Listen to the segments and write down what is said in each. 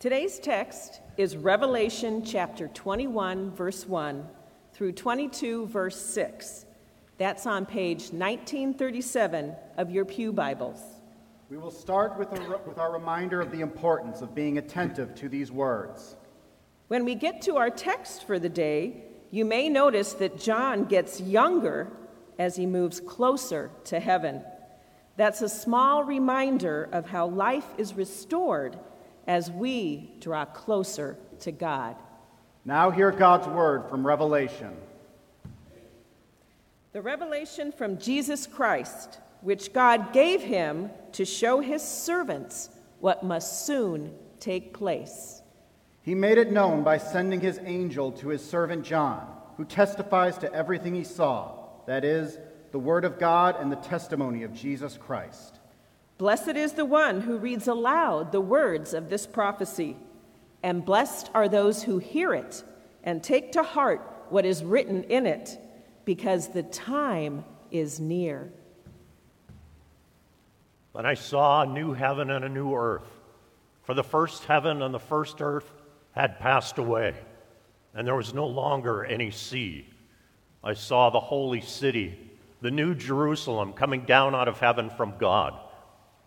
Today's text is Revelation chapter 21, verse 1 through 22, verse 6. That's on page 1937 of your Pew Bibles. We will start with, a, with our reminder of the importance of being attentive to these words. When we get to our text for the day, you may notice that John gets younger as he moves closer to heaven. That's a small reminder of how life is restored as we draw closer to God. Now, hear God's word from Revelation. The revelation from Jesus Christ, which God gave him to show his servants what must soon take place. He made it known by sending his angel to his servant John, who testifies to everything he saw that is, the word of God and the testimony of Jesus Christ. Blessed is the one who reads aloud the words of this prophecy, and blessed are those who hear it and take to heart what is written in it, because the time is near. Then I saw a new heaven and a new earth, for the first heaven and the first earth had passed away, and there was no longer any sea. I saw the holy city, the new Jerusalem, coming down out of heaven from God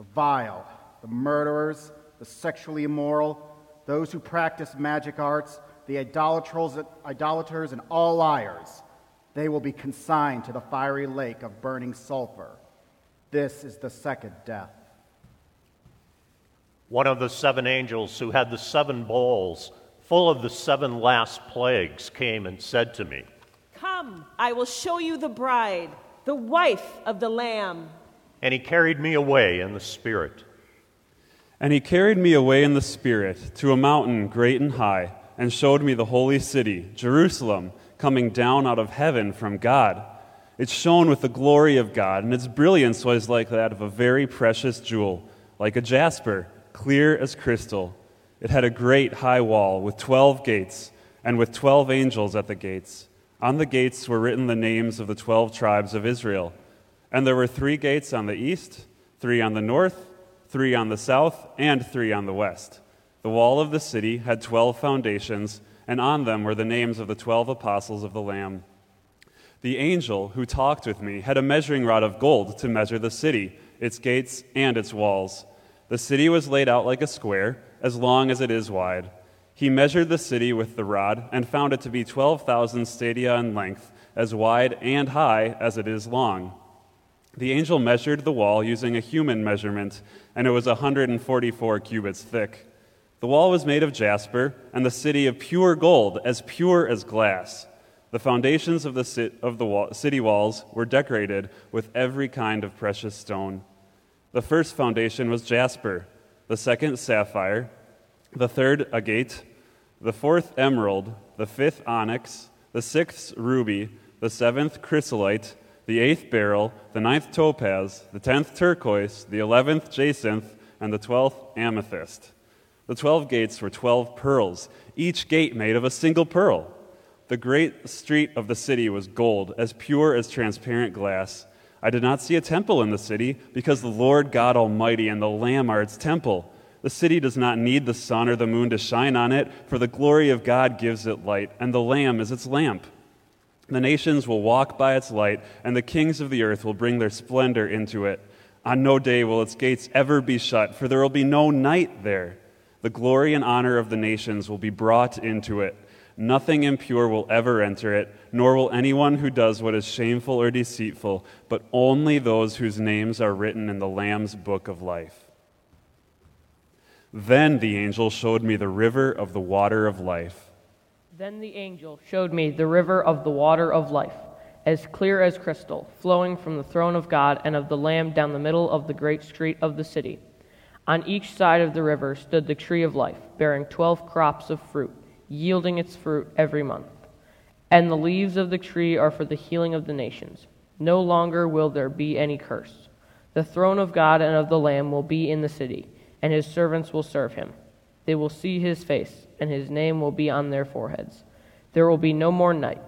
the vile, the murderers, the sexually immoral, those who practice magic arts, the idolaters, idolaters and all liars, they will be consigned to the fiery lake of burning sulfur. This is the second death. One of the seven angels who had the seven bowls full of the seven last plagues came and said to me, Come, I will show you the bride, the wife of the Lamb. And he carried me away in the Spirit. And he carried me away in the Spirit to a mountain great and high, and showed me the holy city, Jerusalem, coming down out of heaven from God. It shone with the glory of God, and its brilliance was like that of a very precious jewel, like a jasper, clear as crystal. It had a great high wall with twelve gates, and with twelve angels at the gates. On the gates were written the names of the twelve tribes of Israel. And there were three gates on the east, three on the north, three on the south, and three on the west. The wall of the city had twelve foundations, and on them were the names of the twelve apostles of the Lamb. The angel who talked with me had a measuring rod of gold to measure the city, its gates, and its walls. The city was laid out like a square, as long as it is wide. He measured the city with the rod and found it to be 12,000 stadia in length, as wide and high as it is long. The angel measured the wall using a human measurement, and it was 144 cubits thick. The wall was made of jasper, and the city of pure gold, as pure as glass. The foundations of the, of the city walls were decorated with every kind of precious stone. The first foundation was jasper, the second, sapphire, the third, agate, the fourth, emerald, the fifth, onyx, the sixth, ruby, the seventh, chrysolite the eighth beryl, the ninth topaz, the tenth turquoise, the eleventh jacinth, and the twelfth amethyst. The twelve gates were twelve pearls, each gate made of a single pearl. The great street of the city was gold, as pure as transparent glass. I did not see a temple in the city, because the Lord God Almighty and the Lamb are its temple. The city does not need the sun or the moon to shine on it, for the glory of God gives it light, and the Lamb is its lamp. The nations will walk by its light, and the kings of the earth will bring their splendor into it. On no day will its gates ever be shut, for there will be no night there. The glory and honor of the nations will be brought into it. Nothing impure will ever enter it, nor will anyone who does what is shameful or deceitful, but only those whose names are written in the Lamb's book of life. Then the angel showed me the river of the water of life. Then the angel showed me the river of the water of life, as clear as crystal, flowing from the throne of God and of the Lamb down the middle of the great street of the city. On each side of the river stood the tree of life, bearing twelve crops of fruit, yielding its fruit every month. And the leaves of the tree are for the healing of the nations. No longer will there be any curse. The throne of God and of the Lamb will be in the city, and his servants will serve him. They will see his face, and his name will be on their foreheads. There will be no more night.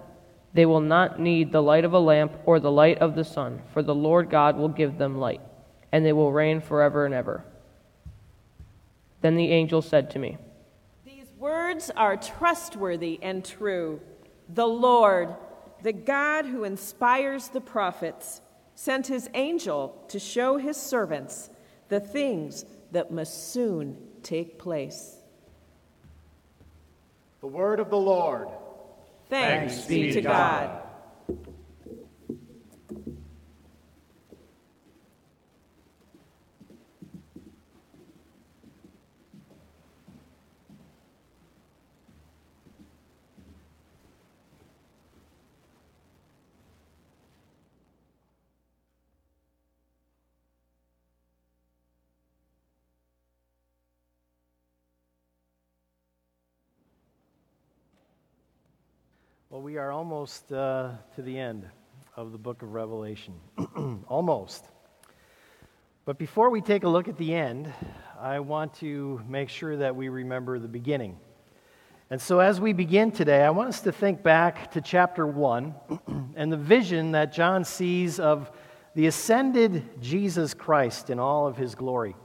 They will not need the light of a lamp or the light of the sun, for the Lord God will give them light, and they will reign forever and ever. Then the angel said to me, These words are trustworthy and true. The Lord, the God who inspires the prophets, sent his angel to show his servants the things that must soon take place. The word of the Lord. Thanks, be to God. Well, we are almost uh, to the end of the book of Revelation. almost. But before we take a look at the end, I want to make sure that we remember the beginning. And so, as we begin today, I want us to think back to chapter 1 and the vision that John sees of the ascended Jesus Christ in all of his glory.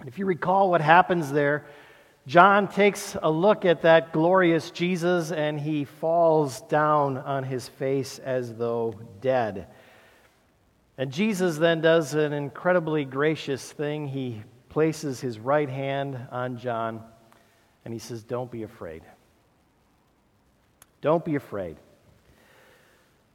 And if you recall what happens there, John takes a look at that glorious Jesus and he falls down on his face as though dead. And Jesus then does an incredibly gracious thing. He places his right hand on John and he says, Don't be afraid. Don't be afraid.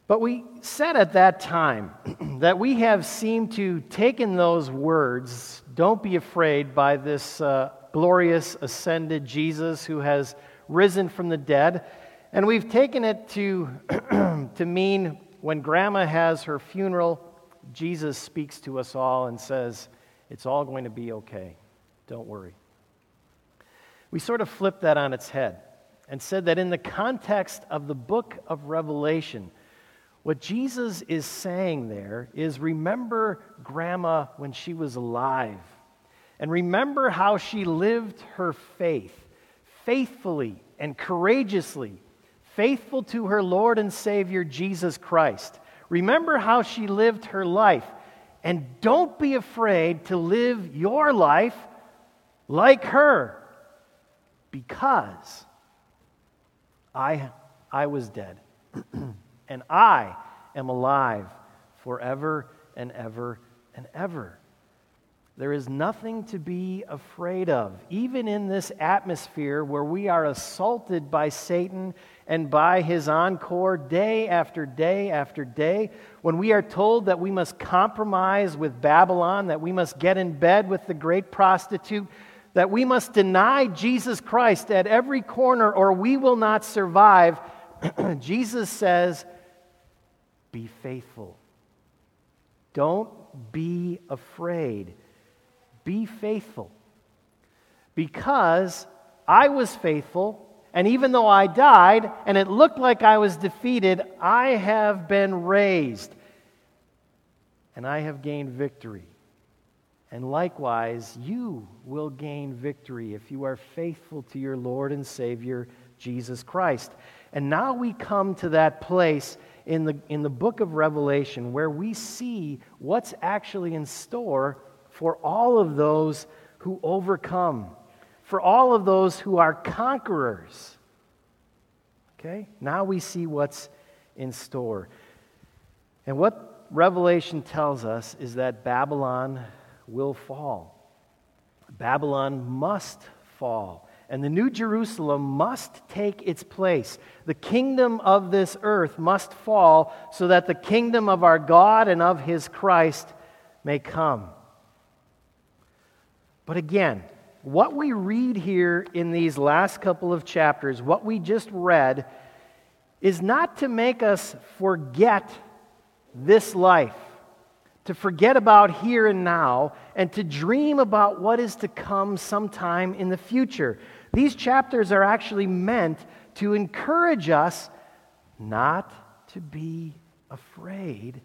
But we said at that time that we have seemed to taken those words, don't be afraid, by this uh, glorious ascended Jesus who has risen from the dead. And we've taken it to, to mean when grandma has her funeral, Jesus speaks to us all and says, It's all going to be okay. Don't worry. We sort of flipped that on its head and said that in the context of the book of Revelation, what Jesus is saying there is remember grandma when she was alive and remember how she lived her faith faithfully and courageously, faithful to her Lord and Savior Jesus Christ. Remember how she lived her life. And don't be afraid to live your life like her because I, I was dead and I am alive forever and ever and ever. There is nothing to be afraid of, even in this atmosphere where we are assaulted by Satan and by his encore day after day after day. When we are told that we must compromise with Babylon, that we must get in bed with the great prostitute, that we must deny Jesus Christ at every corner or we will not survive, Jesus says, Be faithful. Don't be afraid be faithful. Because I was faithful, and even though I died and it looked like I was defeated, I have been raised and I have gained victory. And likewise, you will gain victory if you are faithful to your Lord and Savior, Jesus Christ. And now we come to that place in the, in the book of Revelation where we see what's actually in store for all of those who overcome, for all of those who are conquerors. Okay? Now we see what's in store. And what Revelation tells us is that Babylon will fall. Babylon must fall. And the New Jerusalem must take its place. The kingdom of this earth must fall so that the kingdom of our God and of his Christ may come. But again, what we read here in these last couple of chapters, what we just read, is not to make us forget this life, to forget about here and now, and to dream about what is to come sometime in the future. These chapters are actually meant to encourage us not to be afraid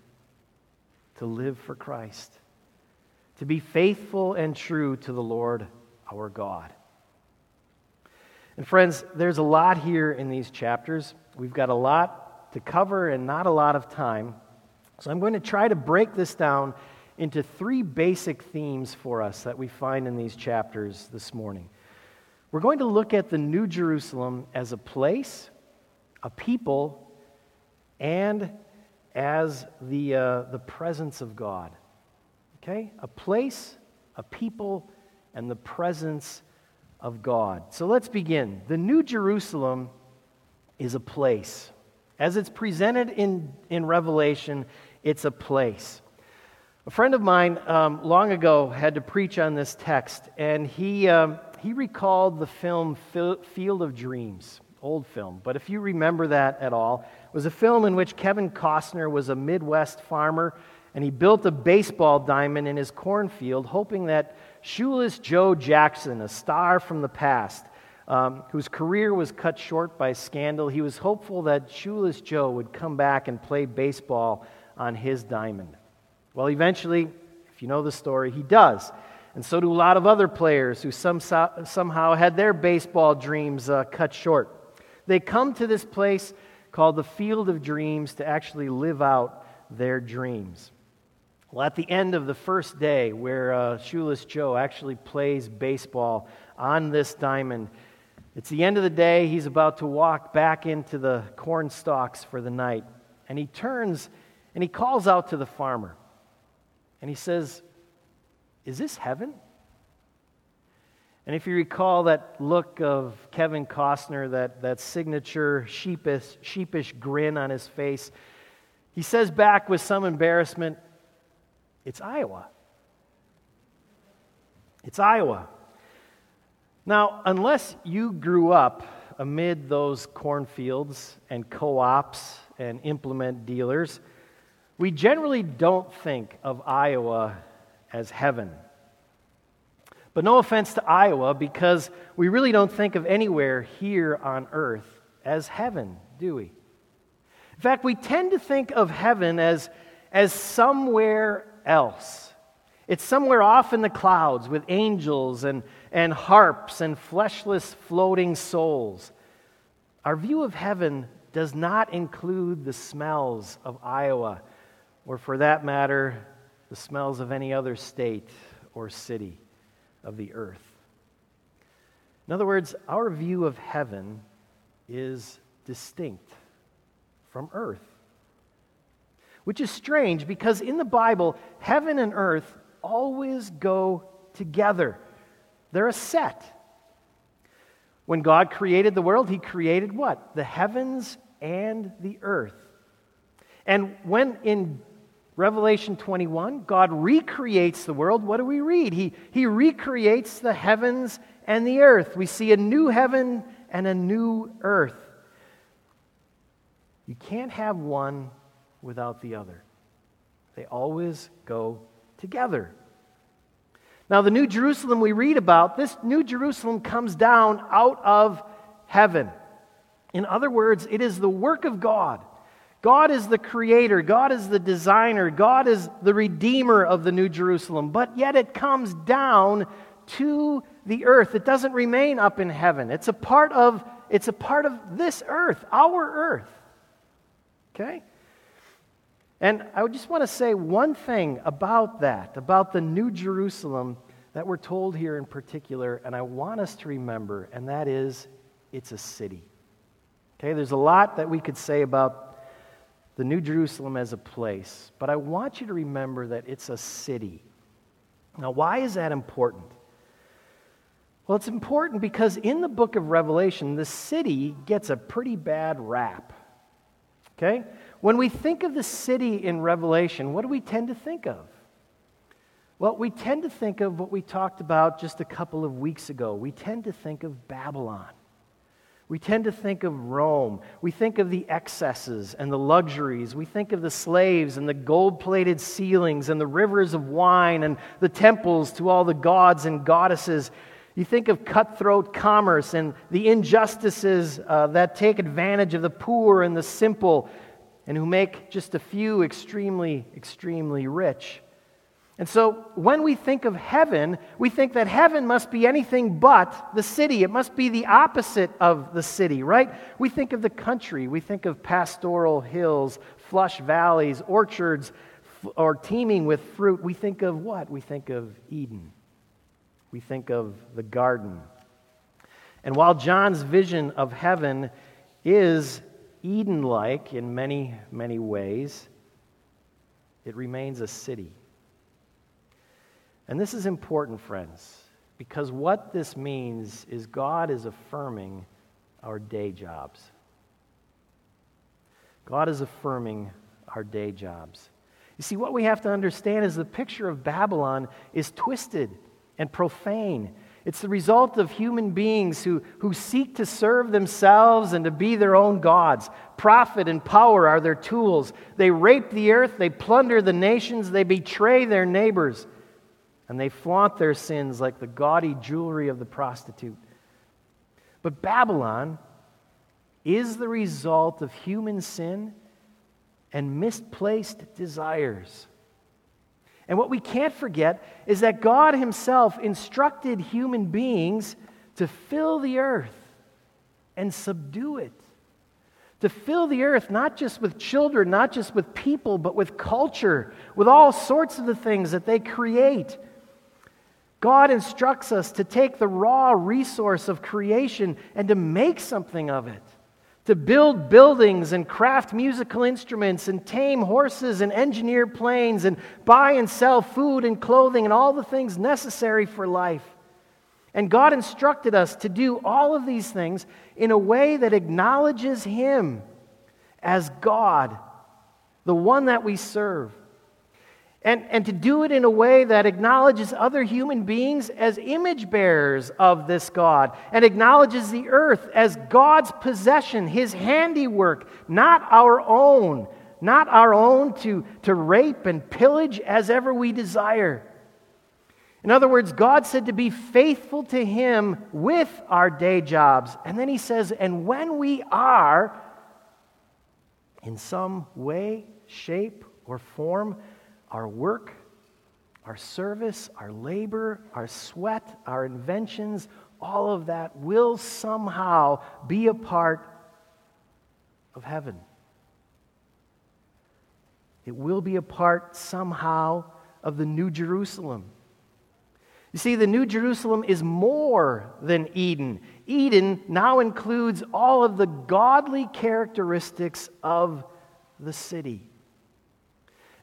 to live for Christ, to be faithful and true to the Lord our God. And friends, there's a lot here in these chapters. We've got a lot to cover and not a lot of time. So I'm going to try to break this down into three basic themes for us that we find in these chapters this morning. We're going to look at the New Jerusalem as a place, a people, and as the, uh, the presence of God. Okay? A place, a people, and the presence of God. So let's begin. The New Jerusalem is a place. As it's presented in, in Revelation, it's a place. A friend of mine um, long ago had to preach on this text, and he, um, he recalled the film Field of Dreams, old film. But if you remember that at all, it was a film in which Kevin Costner was a Midwest farmer, and he built a baseball diamond in his cornfield, hoping that Shoeless Joe Jackson, a star from the past, um, whose career was cut short by scandal, he was hopeful that Shoeless Joe would come back and play baseball on his diamond. Well, eventually, if you know the story, he does. And so do a lot of other players who some, somehow had their baseball dreams uh, cut short. They come to this place called the Field of Dreams to actually live out their dreams. Well, at the end of the first day, where uh, Shoeless Joe actually plays baseball on this diamond, it's the end of the day. He's about to walk back into the corn stalks for the night. And he turns and he calls out to the farmer. And he says, Is this heaven? And if you recall that look of Kevin Costner, that, that signature sheepish, sheepish grin on his face, he says back with some embarrassment, It's Iowa. It's Iowa. Now, unless you grew up amid those cornfields and co ops and implement dealers, we generally don't think of Iowa as heaven. But no offense to Iowa, because we really don't think of anywhere here on earth as heaven, do we? In fact, we tend to think of heaven as, as somewhere else. It's somewhere off in the clouds with angels and, and harps and fleshless floating souls. Our view of heaven does not include the smells of Iowa or for that matter, the smells of any other state or city of the earth. In other words, our view of heaven is distinct from earth. Which is strange because in the Bible, heaven and earth always go together. They're a set. When God created the world, He created what? The heavens and the earth. And when in Revelation 21, God recreates the world. What do we read? He, he recreates the heavens and the earth. We see a new heaven and a new earth. You can't have one without the other, they always go together. Now, the New Jerusalem we read about, this New Jerusalem comes down out of heaven. In other words, it is the work of God God is the creator, God is the designer, God is the redeemer of the New Jerusalem, but yet it comes down to the earth. It doesn't remain up in heaven. It's a part of it's a part of this earth, our earth. Okay? And I just want to say one thing about that, about the New Jerusalem that we're told here in particular, and I want us to remember, and that is it's a city. Okay, there's a lot that we could say about the New Jerusalem as a place, but I want you to remember that it's a city. Now, why is that important? Well, it's important because in the book of Revelation, the city gets a pretty bad rap. Okay? When we think of the city in Revelation, what do we tend to think of? Well, we tend to think of what we talked about just a couple of weeks ago. We tend to think of Babylon. We tend to think of Rome. We think of the excesses and the luxuries. We think of the slaves and the gold plated ceilings and the rivers of wine and the temples to all the gods and goddesses. You think of cutthroat commerce and the injustices uh, that take advantage of the poor and the simple and who make just a few extremely, extremely rich. And so when we think of heaven, we think that heaven must be anything but the city. It must be the opposite of the city, right? We think of the country. We think of pastoral hills, flush valleys, orchards, or teeming with fruit. We think of what? We think of Eden. We think of the garden. And while John's vision of heaven is Eden like in many, many ways, it remains a city. And this is important, friends, because what this means is God is affirming our day jobs. God is affirming our day jobs. You see, what we have to understand is the picture of Babylon is twisted and profane. It's the result of human beings who, who seek to serve themselves and to be their own gods. Profit and power are their tools. They rape the earth, they plunder the nations, they betray their neighbors and they flaunt their sins like the gaudy jewelry of the prostitute. But Babylon is the result of human sin and misplaced desires. And what we can't forget is that God Himself instructed human beings to fill the earth and subdue it. To fill the earth not just with children, not just with people, but with culture, with all sorts of the things that they create God instructs us to take the raw resource of creation and to make something of it. To build buildings and craft musical instruments and tame horses and engineer planes and buy and sell food and clothing and all the things necessary for life. And God instructed us to do all of these things in a way that acknowledges Him as God, the one that we serve and, and to do it in a way that acknowledges other human beings as image bearers of this God and acknowledges the earth as God's possession, his handiwork, not our own, not our own to, to rape and pillage as ever we desire. In other words, God said to be faithful to him with our day jobs. And then he says, and when we are, in some way, shape, or form, our work, our service, our labor, our sweat, our inventions, all of that will somehow be a part of heaven. It will be a part somehow of the New Jerusalem. You see, the New Jerusalem is more than Eden. Eden now includes all of the godly characteristics of the city.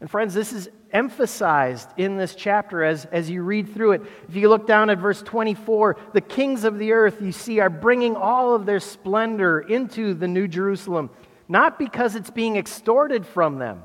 And friends, this is emphasized in this chapter as, as you read through it. If you look down at verse 24, the kings of the earth, you see, are bringing all of their splendor into the New Jerusalem, not because it's being extorted from them,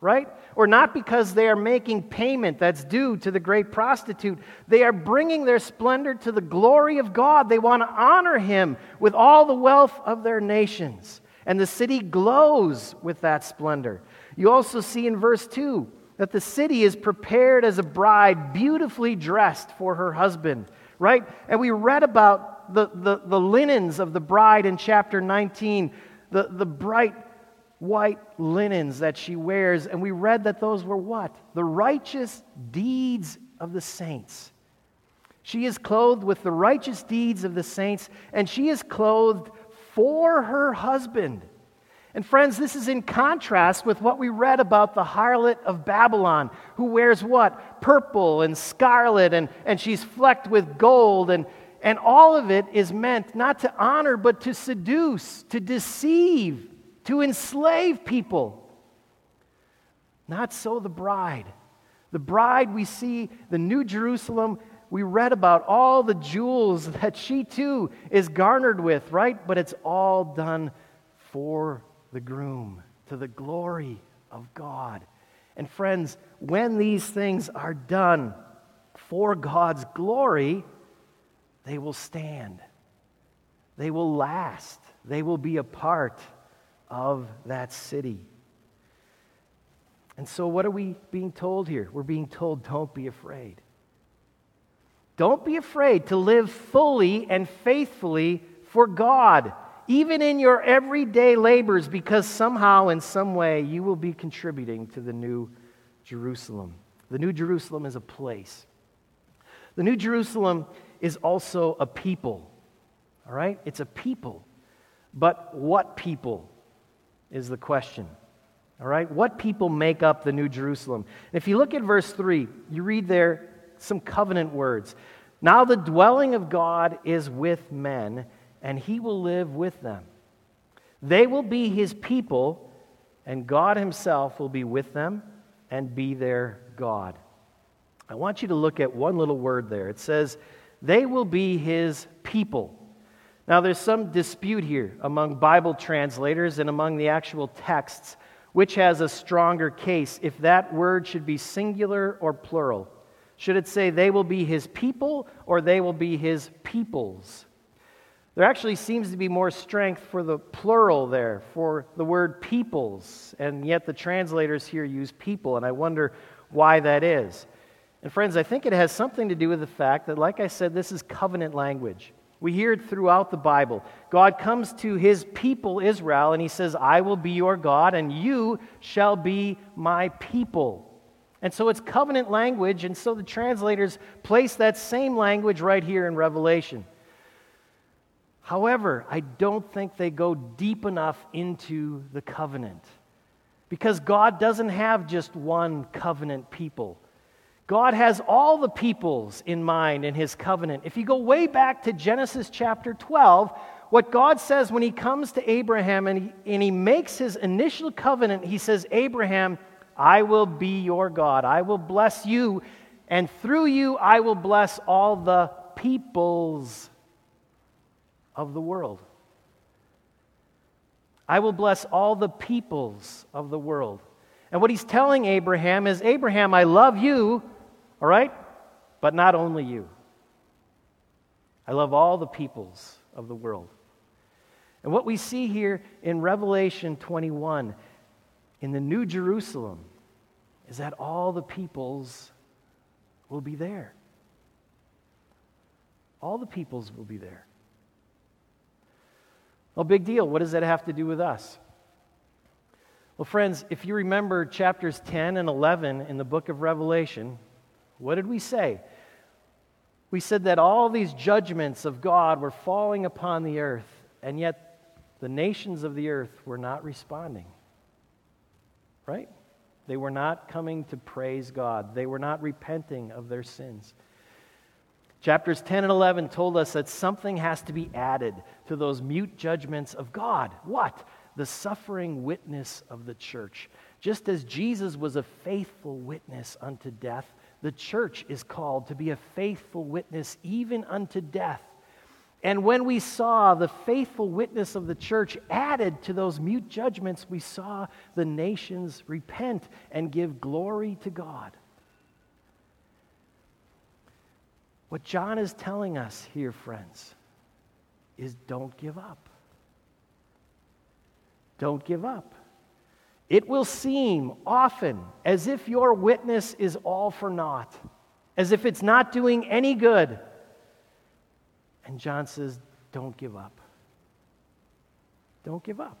right? Or not because they are making payment that's due to the great prostitute. They are bringing their splendor to the glory of God. They want to honor Him with all the wealth of their nations. And the city glows with that splendor. You also see in verse 2 that the city is prepared as a bride, beautifully dressed for her husband, right? And we read about the, the, the linens of the bride in chapter 19, the, the bright white linens that she wears. And we read that those were what? The righteous deeds of the saints. She is clothed with the righteous deeds of the saints, and she is clothed for her husband. And friends, this is in contrast with what we read about the harlot of Babylon, who wears what? Purple and scarlet, and, and she's flecked with gold. And, and all of it is meant not to honor, but to seduce, to deceive, to enslave people. Not so the bride. The bride, we see the New Jerusalem We read about all the jewels that she too is garnered with, right? But it's all done for the groom, to the glory of God. And friends, when these things are done for God's glory, they will stand. They will last. They will be a part of that city. And so, what are we being told here? We're being told, don't be afraid. Don't be afraid to live fully and faithfully for God, even in your everyday labors, because somehow, in some way, you will be contributing to the new Jerusalem. The new Jerusalem is a place. The new Jerusalem is also a people. All right? It's a people. But what people is the question? All right? What people make up the New Jerusalem? If you look at verse 3, you read there some covenant words. Now the dwelling of God is with men, and he will live with them. They will be his people, and God himself will be with them and be their God. I want you to look at one little word there. It says, They will be his people. Now, there's some dispute here among Bible translators and among the actual texts which has a stronger case, if that word should be singular or plural. Should it say, they will be his people, or they will be his peoples? There actually seems to be more strength for the plural there, for the word peoples, and yet the translators here use people, and I wonder why that is. And friends, I think it has something to do with the fact that, like I said, this is covenant language. We hear it throughout the Bible. God comes to his people, Israel, and he says, I will be your God, and you shall be my people. And so it's covenant language, and so the translators place that same language right here in Revelation. However, I don't think they go deep enough into the covenant because God doesn't have just one covenant people. God has all the peoples in mind in his covenant. If you go way back to Genesis chapter 12, what God says when he comes to Abraham and he, and he makes his initial covenant, he says, Abraham, I will be your God. I will bless you, and through you I will bless all the peoples of the world. I will bless all the peoples of the world. And what he's telling Abraham is Abraham, I love you, all right? But not only you. I love all the peoples of the world. And what we see here in Revelation 21 in the New Jerusalem is that all the peoples will be there. All the peoples will be there. Well, big deal. What does that have to do with us? Well, friends, if you remember chapters 10 and 11 in the book of Revelation, what did we say? We said that all these judgments of God were falling upon the earth, and yet the nations of the earth were not responding. Right? They were not coming to praise God, they were not repenting of their sins. Chapters 10 and 11 told us that something has to be added to those mute judgments of God. What? The suffering witness of the church. Just as Jesus was a faithful witness unto death, the church is called to be a faithful witness even unto death. And when we saw the faithful witness of the church added to those mute judgments, we saw the nations repent and give glory to God. What John is telling us here, friends, is don't give up. Don't give up. It will seem often as if your witness is all for naught, as if it's not doing any good. And John says, Don't give up. Don't give up.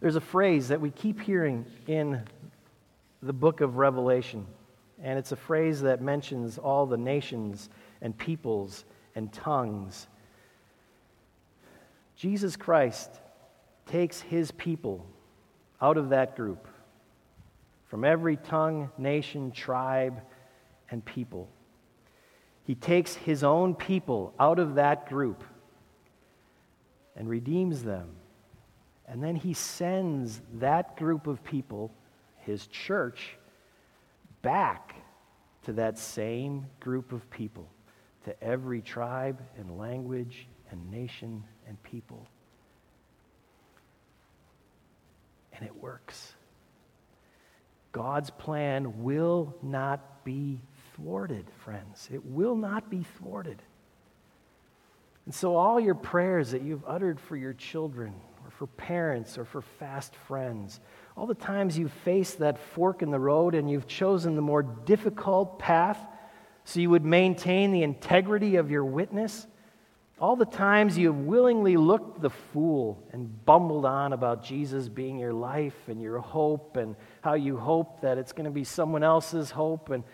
There's a phrase that we keep hearing in the book of Revelation, and it's a phrase that mentions all the nations and peoples and tongues. Jesus Christ takes his people out of that group, from every tongue, nation, tribe, and people. He takes his own people out of that group and redeems them. And then he sends that group of people, his church, back to that same group of people, to every tribe and language and nation and people. And it works. God's plan will not be thwarted, friends. It will not be thwarted. And so, all your prayers that you've uttered for your children, or for parents, or for fast friends, all the times you've faced that fork in the road and you've chosen the more difficult path so you would maintain the integrity of your witness, all the times you have willingly looked the fool and bumbled on about Jesus being your life and your hope and how you hope that it's going to be someone else's hope. And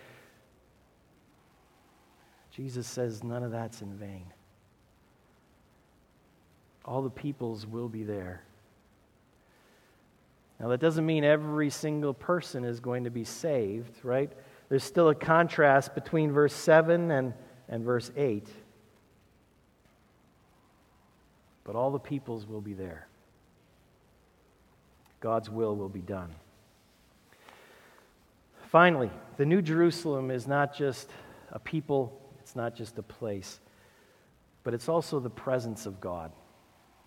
Jesus says none of that's in vain. All the peoples will be there. Now, that doesn't mean every single person is going to be saved, right? There's still a contrast between verse 7 and, and verse 8. But all the peoples will be there. God's will will be done. Finally, the New Jerusalem is not just a people, it's not just a place, but it's also the presence of God.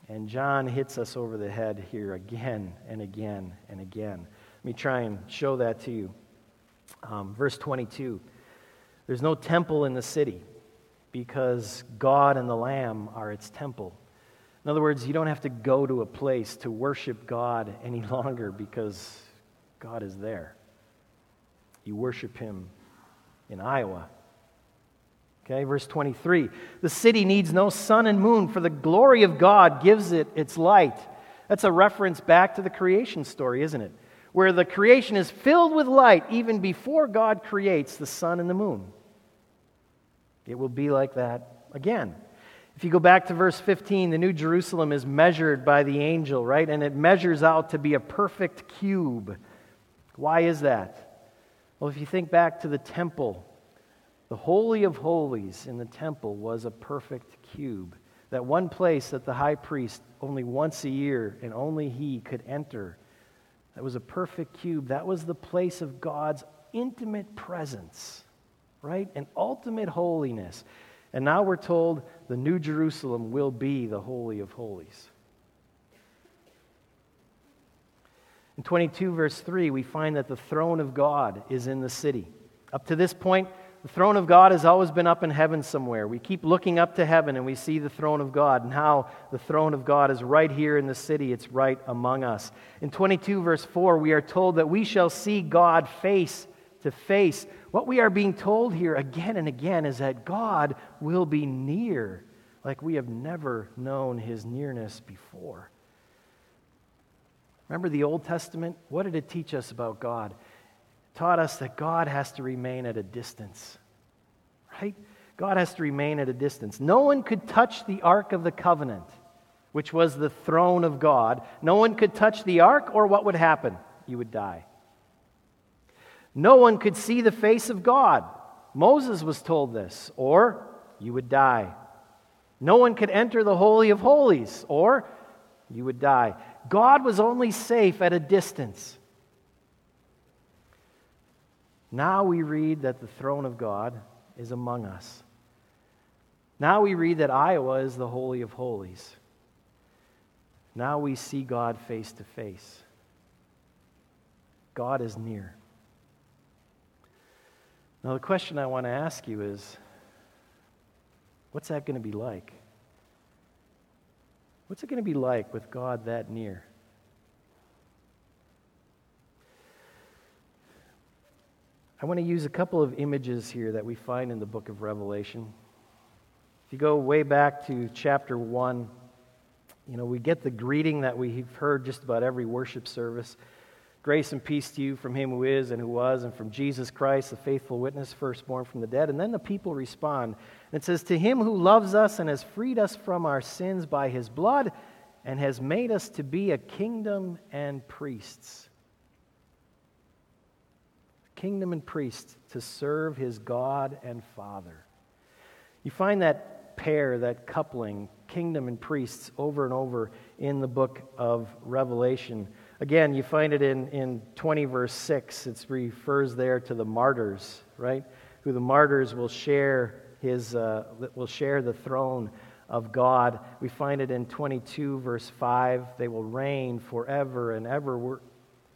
And John hits us over the head here again and again and again. Let me try and show that to you. Um, verse 22 There's no temple in the city because God and the Lamb are its temple. In other words, you don't have to go to a place to worship God any longer because God is there. You worship Him in Iowa Okay, verse 23. The city needs no sun and moon, for the glory of God gives it its light. That's a reference back to the creation story, isn't it? Where the creation is filled with light even before God creates the sun and the moon. It will be like that again. If you go back to verse 15, the New Jerusalem is measured by the angel, right? And it measures out to be a perfect cube. Why is that? Well, if you think back to the temple the Holy of Holies in the temple was a perfect cube. That one place that the high priest, only once a year, and only he could enter, that was a perfect cube. That was the place of God's intimate presence, right? And ultimate holiness. And now we're told the New Jerusalem will be the Holy of Holies. In 22, verse 3, we find that the throne of God is in the city. Up to this point, the throne of God has always been up in heaven somewhere. We keep looking up to heaven and we see the throne of God. And how the throne of God is right here in the city, it's right among us. In 22, verse 4, we are told that we shall see God face to face. What we are being told here again and again is that God will be near, like we have never known his nearness before. Remember the Old Testament? What did it teach us about God? Taught us that God has to remain at a distance, right? God has to remain at a distance. No one could touch the Ark of the Covenant, which was the throne of God. No one could touch the Ark, or what would happen? You would die. No one could see the face of God. Moses was told this, or you would die. No one could enter the Holy of Holies, or you would die. God was only safe at a distance. Now we read that the throne of God is among us. Now we read that Iowa is the Holy of Holies. Now we see God face to face. God is near. Now, the question I want to ask you is what's that going to be like? What's it going to be like with God that near? I want to use a couple of images here that we find in the book of Revelation. If you go way back to chapter 1, you know, we get the greeting that we've heard just about every worship service. Grace and peace to you from him who is and who was, and from Jesus Christ, the faithful witness, firstborn from the dead. And then the people respond. And it says, To him who loves us and has freed us from our sins by his blood and has made us to be a kingdom and priests kingdom and priest to serve his God and Father. You find that pair, that coupling, kingdom and priests, over and over in the book of Revelation. Again, you find it in, in 20, verse 6. It refers there to the martyrs, right? who the martyrs will share his uh, will share the throne of God. We find it in 22 verse 5. They will reign forever and ever. We're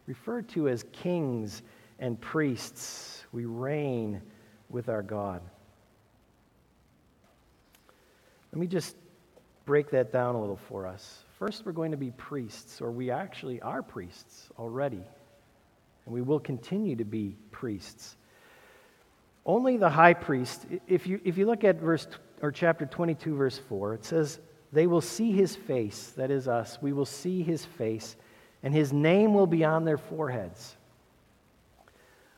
referred to as kings and priests. We reign with our God. Let me just break that down a little for us. First, we're going to be priests, or we actually are priests already, and we will continue to be priests. Only the high priest, if you, if you look at verse or chapter 22, verse 4, it says, They will see his face, that is us, we will see his face, and his name will be on their foreheads.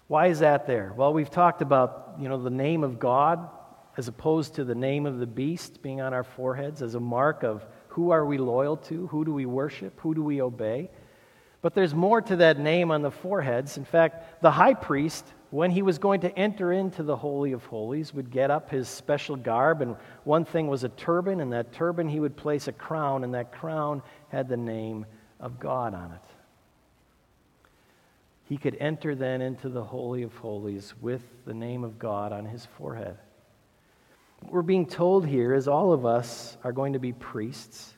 Why is that there? Well, we've talked about, you know, the name of God as opposed to the name of the beast being on our foreheads as a mark of who are we loyal to, who do we worship, who do we obey. But there's more to that name on the foreheads. In fact, the high priest, when he was going to enter into the Holy of Holies, would get up his special garb, and one thing was a turban, and that turban he would place a crown, and that crown had the name of God on it. He could enter then into the Holy of Holies with the name of God on his forehead. What we're being told here is all of us are going to be priests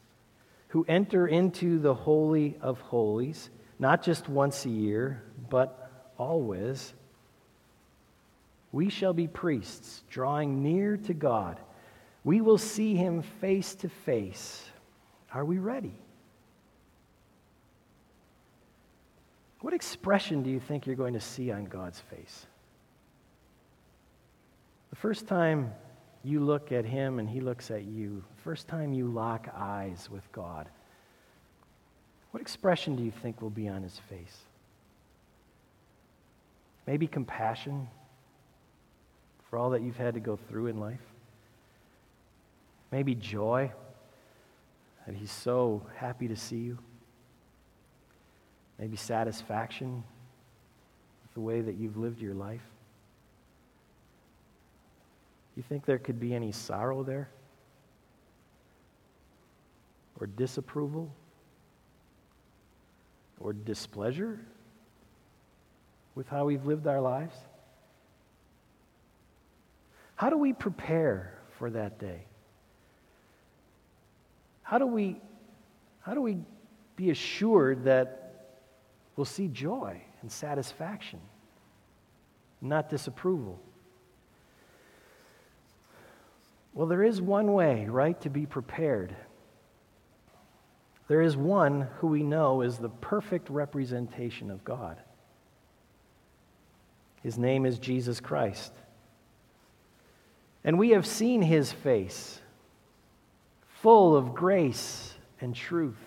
who enter into the Holy of Holies, not just once a year, but always. We shall be priests, drawing near to God. We will see him face to face. Are we ready? What expression do you think you're going to see on God's face? The first time you look at him and he looks at you, the first time you lock eyes with God, what expression do you think will be on his face? Maybe compassion for all that you've had to go through in life. Maybe joy that he's so happy to see you. Maybe satisfaction with the way that you've lived your life. You think there could be any sorrow there? Or disapproval? Or displeasure with how we've lived our lives? How do we prepare for that day? How do we, how do we be assured that we'll see joy and satisfaction, not disapproval? Well, there is one way, right, to be prepared. There is one who we know is the perfect representation of God. His name is Jesus Christ. And we have seen his face, full of grace and truth.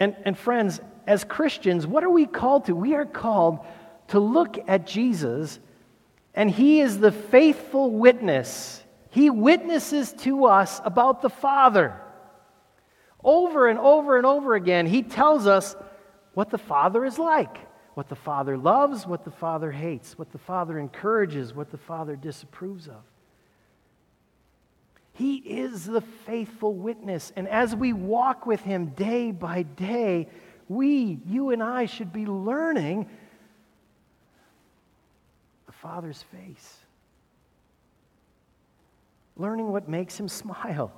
And, and friends, as Christians, what are we called to? We are called to look at Jesus and he is the faithful witness. He witnesses to us about the Father. Over and over and over again, he tells us what the Father is like, what the Father loves, what the Father hates, what the Father encourages, what the Father disapproves of. He is the faithful witness. And as we walk with him day by day, we, you and I, should be learning the Father's face. Learning what makes him smile.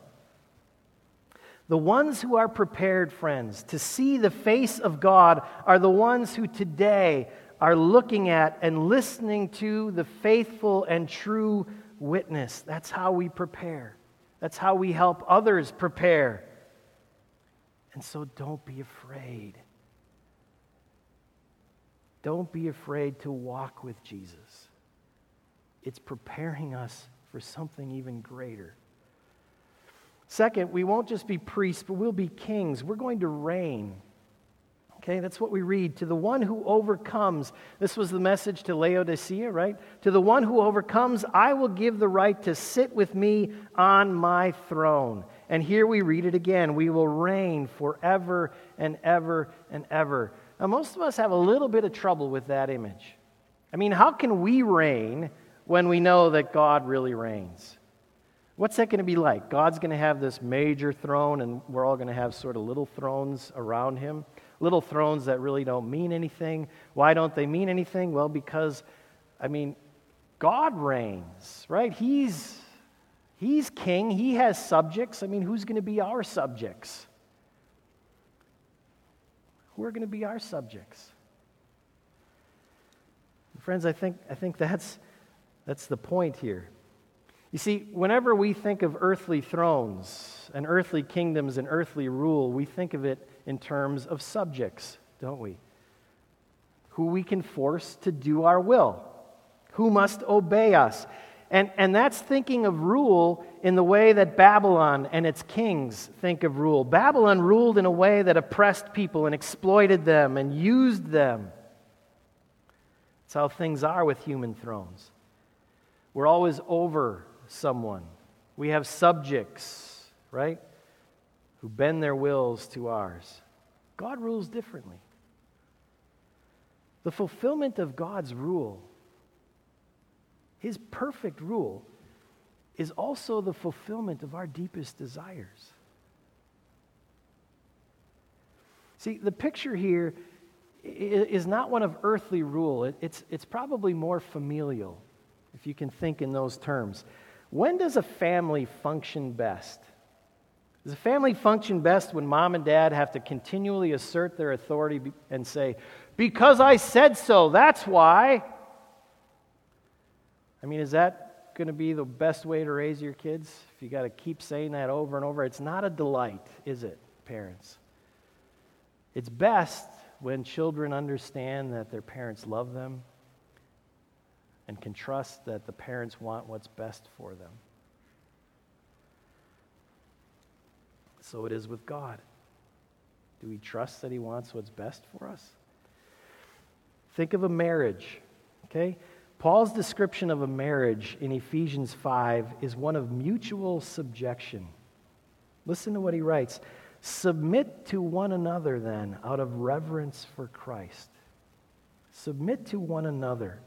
The ones who are prepared, friends, to see the face of God are the ones who today are looking at and listening to the faithful and true witness. That's how we prepare. That's how we help others prepare. And so don't be afraid. Don't be afraid to walk with Jesus it's preparing us for something even greater. Second, we won't just be priests, but we'll be kings. We're going to reign. Okay, that's what we read. To the one who overcomes, this was the message to Laodicea, right? To the one who overcomes, I will give the right to sit with me on my throne. And here we read it again we will reign forever and ever and ever. Now, most of us have a little bit of trouble with that image. I mean, how can we reign when we know that God really reigns? What's that going to be like? God's going to have this major throne, and we're all going to have sort of little thrones around him. Little thrones that really don't mean anything. Why don't they mean anything? Well, because, I mean, God reigns, right? He's, he's king, he has subjects. I mean, who's going to be our subjects? Who are going to be our subjects? Friends, I think, I think that's, that's the point here. You see, whenever we think of earthly thrones and earthly kingdoms and earthly rule, we think of it in terms of subjects, don't we? Who we can force to do our will, who must obey us. And, and that's thinking of rule in the way that Babylon and its kings think of rule. Babylon ruled in a way that oppressed people and exploited them and used them. That's how things are with human thrones. We're always over someone. We have subjects, right, who bend their wills to ours. God rules differently. The fulfillment of God's rule, His perfect rule, is also the fulfillment of our deepest desires. See, the picture here is not one of earthly rule, it's, it's probably more familial, if you can think in those terms. When does a family function best? Does a family function best when mom and dad have to continually assert their authority and say, Because I said so, that's why? I mean, is that going to be the best way to raise your kids? If you got to keep saying that over and over, it's not a delight, is it, parents? It's best when children understand that their parents love them and can trust that the parents want what's best for them. So it is with God. Do we trust that He wants what's best for us? Think of a marriage, okay? Paul's description of a marriage in Ephesians 5 is one of mutual subjection. Listen to what he writes. Submit to one another, then, out of reverence for Christ. Submit to one another.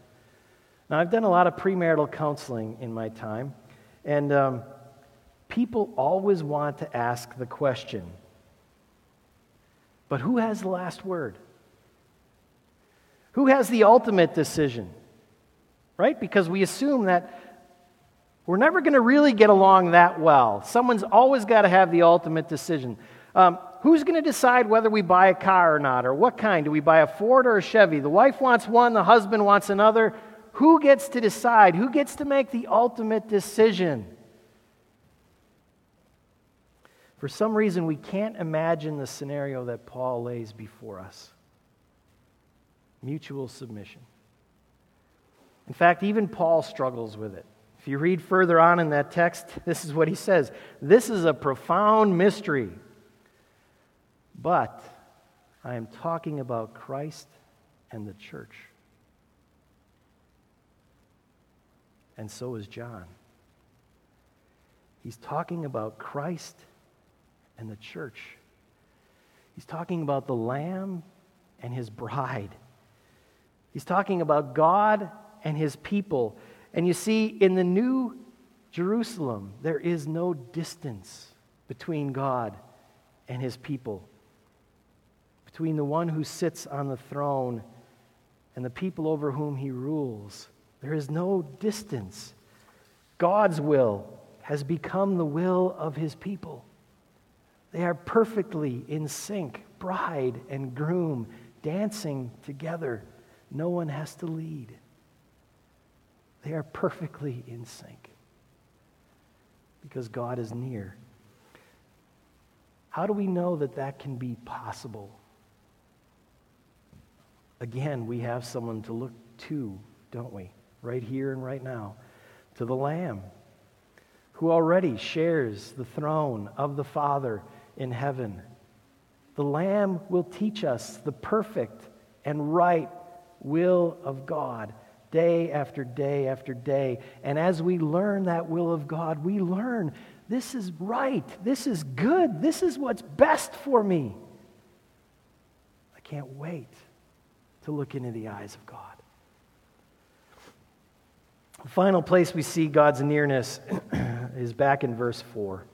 Now, I've done a lot of premarital counseling in my time, and um, people always want to ask the question but who has the last word? Who has the ultimate decision? Right? Because we assume that we're never going to really get along that well. Someone's always got to have the ultimate decision. Um, who's going to decide whether we buy a car or not, or what kind? Do we buy a Ford or a Chevy? The wife wants one, the husband wants another. Who gets to decide? Who gets to make the ultimate decision? For some reason, we can't imagine the scenario that Paul lays before us mutual submission. In fact, even Paul struggles with it. If you read further on in that text, this is what he says This is a profound mystery. But I am talking about Christ and the church. And so is John. He's talking about Christ and the church. He's talking about the Lamb and his bride. He's talking about God and his people. And you see, in the new Jerusalem, there is no distance between God and his people between the one who sits on the throne and the people over whom he rules. There is no distance. God's will has become the will of his people. They are perfectly in sync, bride and groom dancing together. No one has to lead. They are perfectly in sync because God is near. How do we know that that can be possible? again, we have someone to look to, don't we? Right here and right now. To the Lamb, who already shares the throne of the Father in heaven. The Lamb will teach us the perfect and right will of God day after day after day. And as we learn that will of God, we learn this is right, this is good, this is what's best for me. I can't wait to look into the eyes of God. The final place we see God's nearness is back in verse 4,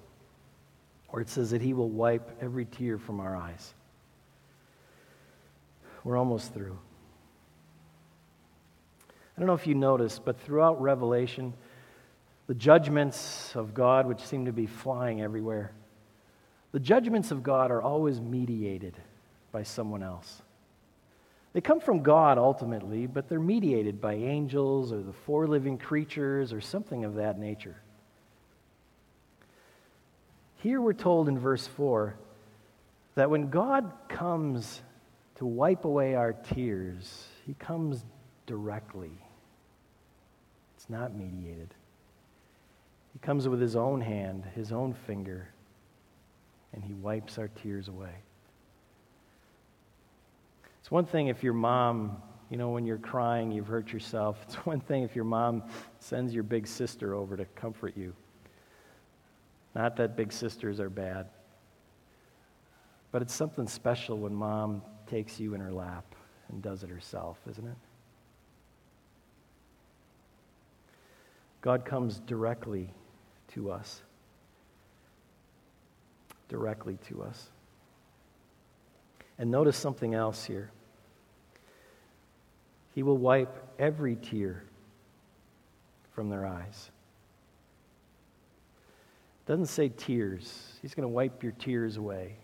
where it says that He will wipe every tear from our eyes. We're almost through. Don't know if you noticed, but throughout Revelation, the judgments of God, which seem to be flying everywhere, the judgments of God are always mediated by someone else. They come from God ultimately, but they're mediated by angels or the four living creatures or something of that nature. Here we're told in verse 4 that when God comes to wipe away our tears, he comes directly. Not mediated. He comes with his own hand, his own finger, and he wipes our tears away. It's one thing if your mom, you know, when you're crying, you've hurt yourself. It's one thing if your mom sends your big sister over to comfort you. Not that big sisters are bad, but it's something special when mom takes you in her lap and does it herself, isn't it? God comes directly to us. Directly to us. And notice something else here. He will wipe every tear from their eyes. Doesn't say tears. He's going to wipe your tears away.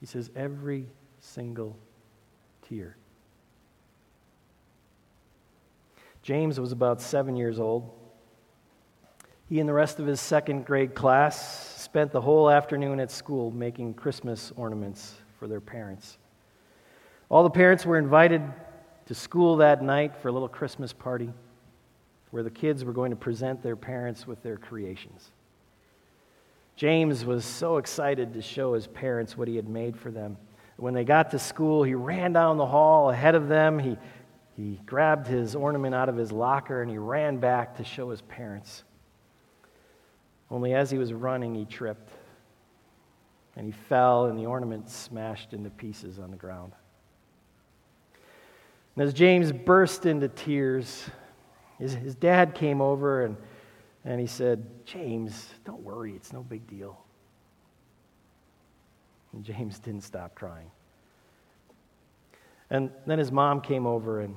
He says every single tear. James was about seven years old. He and the rest of his second grade class spent the whole afternoon at school making Christmas ornaments for their parents. All the parents were invited to school that night for a little Christmas party where the kids were going to present their parents with their creations. James was so excited to show his parents what he had made for them. When they got to school, he ran down the hall ahead of them. He, he grabbed his ornament out of his locker and he ran back to show his parents. Only as he was running, he tripped. And he fell, and the ornament smashed into pieces on the ground. And as James burst into tears, his, his dad came over and, and he said, James, don't worry, it's no big deal. And James didn't stop crying. And then his mom came over and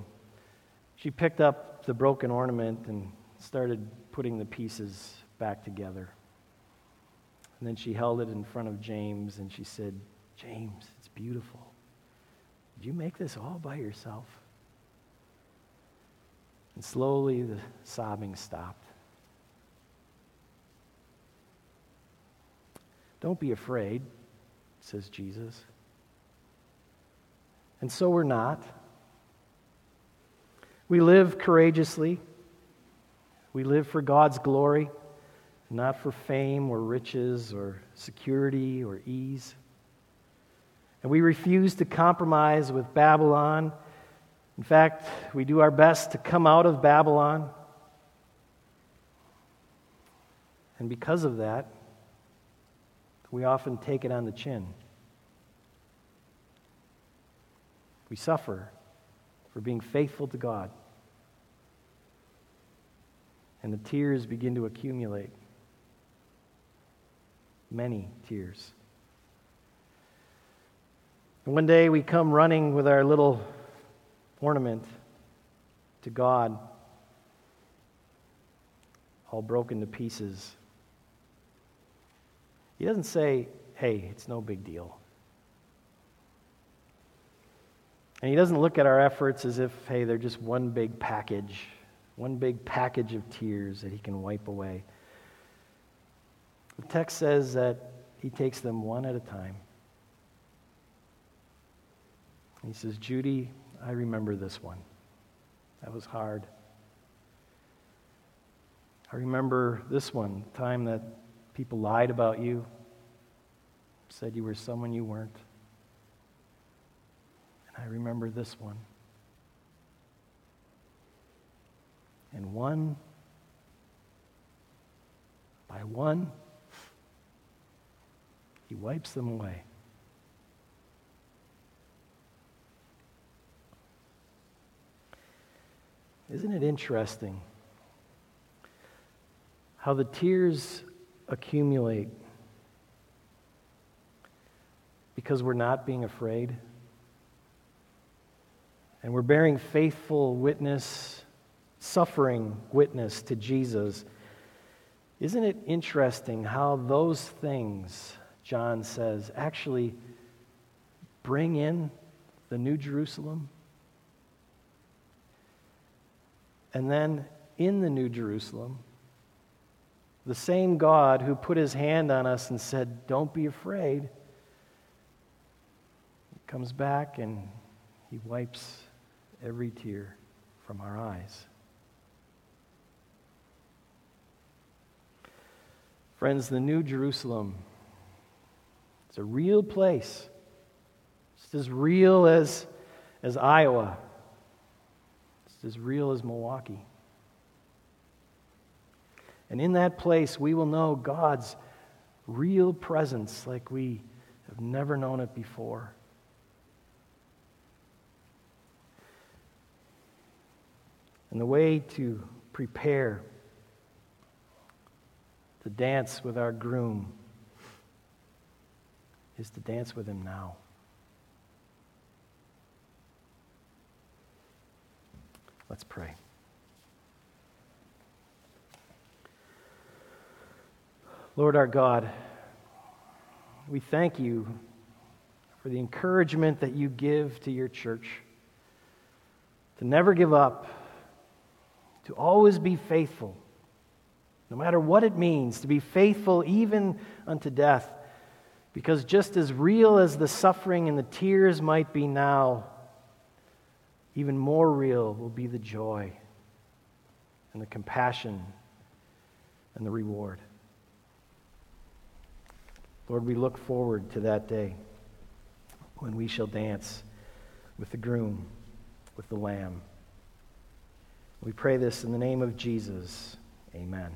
she picked up the broken ornament and started putting the pieces back together. And then she held it in front of James and she said, James, it's beautiful. Did you make this all by yourself? And slowly the sobbing stopped. Don't be afraid, says Jesus. And so we're not. We live courageously. We live for God's glory not for fame or riches or security or ease. And we refuse to compromise with Babylon. In fact, we do our best to come out of Babylon. And because of that, we often take it on the chin. We suffer for being faithful to God. And the tears begin to accumulate many tears. And one day we come running with our little ornament to God, all broken to pieces. He doesn't say, hey, it's no big deal. And he doesn't look at our efforts as if, hey, they're just one big package, one big package of tears that he can wipe away. The text says that he takes them one at a time. He says, Judy, I remember this one. That was hard. I remember this one, the time that people lied about you, said you were someone you weren't. And I remember this one. And one by one, he wipes them away. Isn't it interesting how the tears accumulate because we're not being afraid? and we're bearing faithful witness, suffering witness to Jesus, isn't it interesting how those things, John says, actually bring in the New Jerusalem? And then in the New Jerusalem, the same God who put his hand on us and said, Don't be afraid, comes back and he wipes every tear from our eyes. Friends, the New Jerusalem It's a real place. It's as real as, as Iowa. It's as real as Milwaukee. And in that place, we will know God's real presence like we have never known it before. And the way to prepare to dance with our groom is to dance with him now. Let's pray. Lord our God, we thank you for the encouragement that you give to your church to never give up, to always be faithful, no matter what it means, to be faithful even unto death. Because just as real as the suffering and the tears might be now, even more real will be the joy and the compassion and the reward. Lord, we look forward to that day when we shall dance with the groom, with the lamb. We pray this in the name of Jesus. Amen.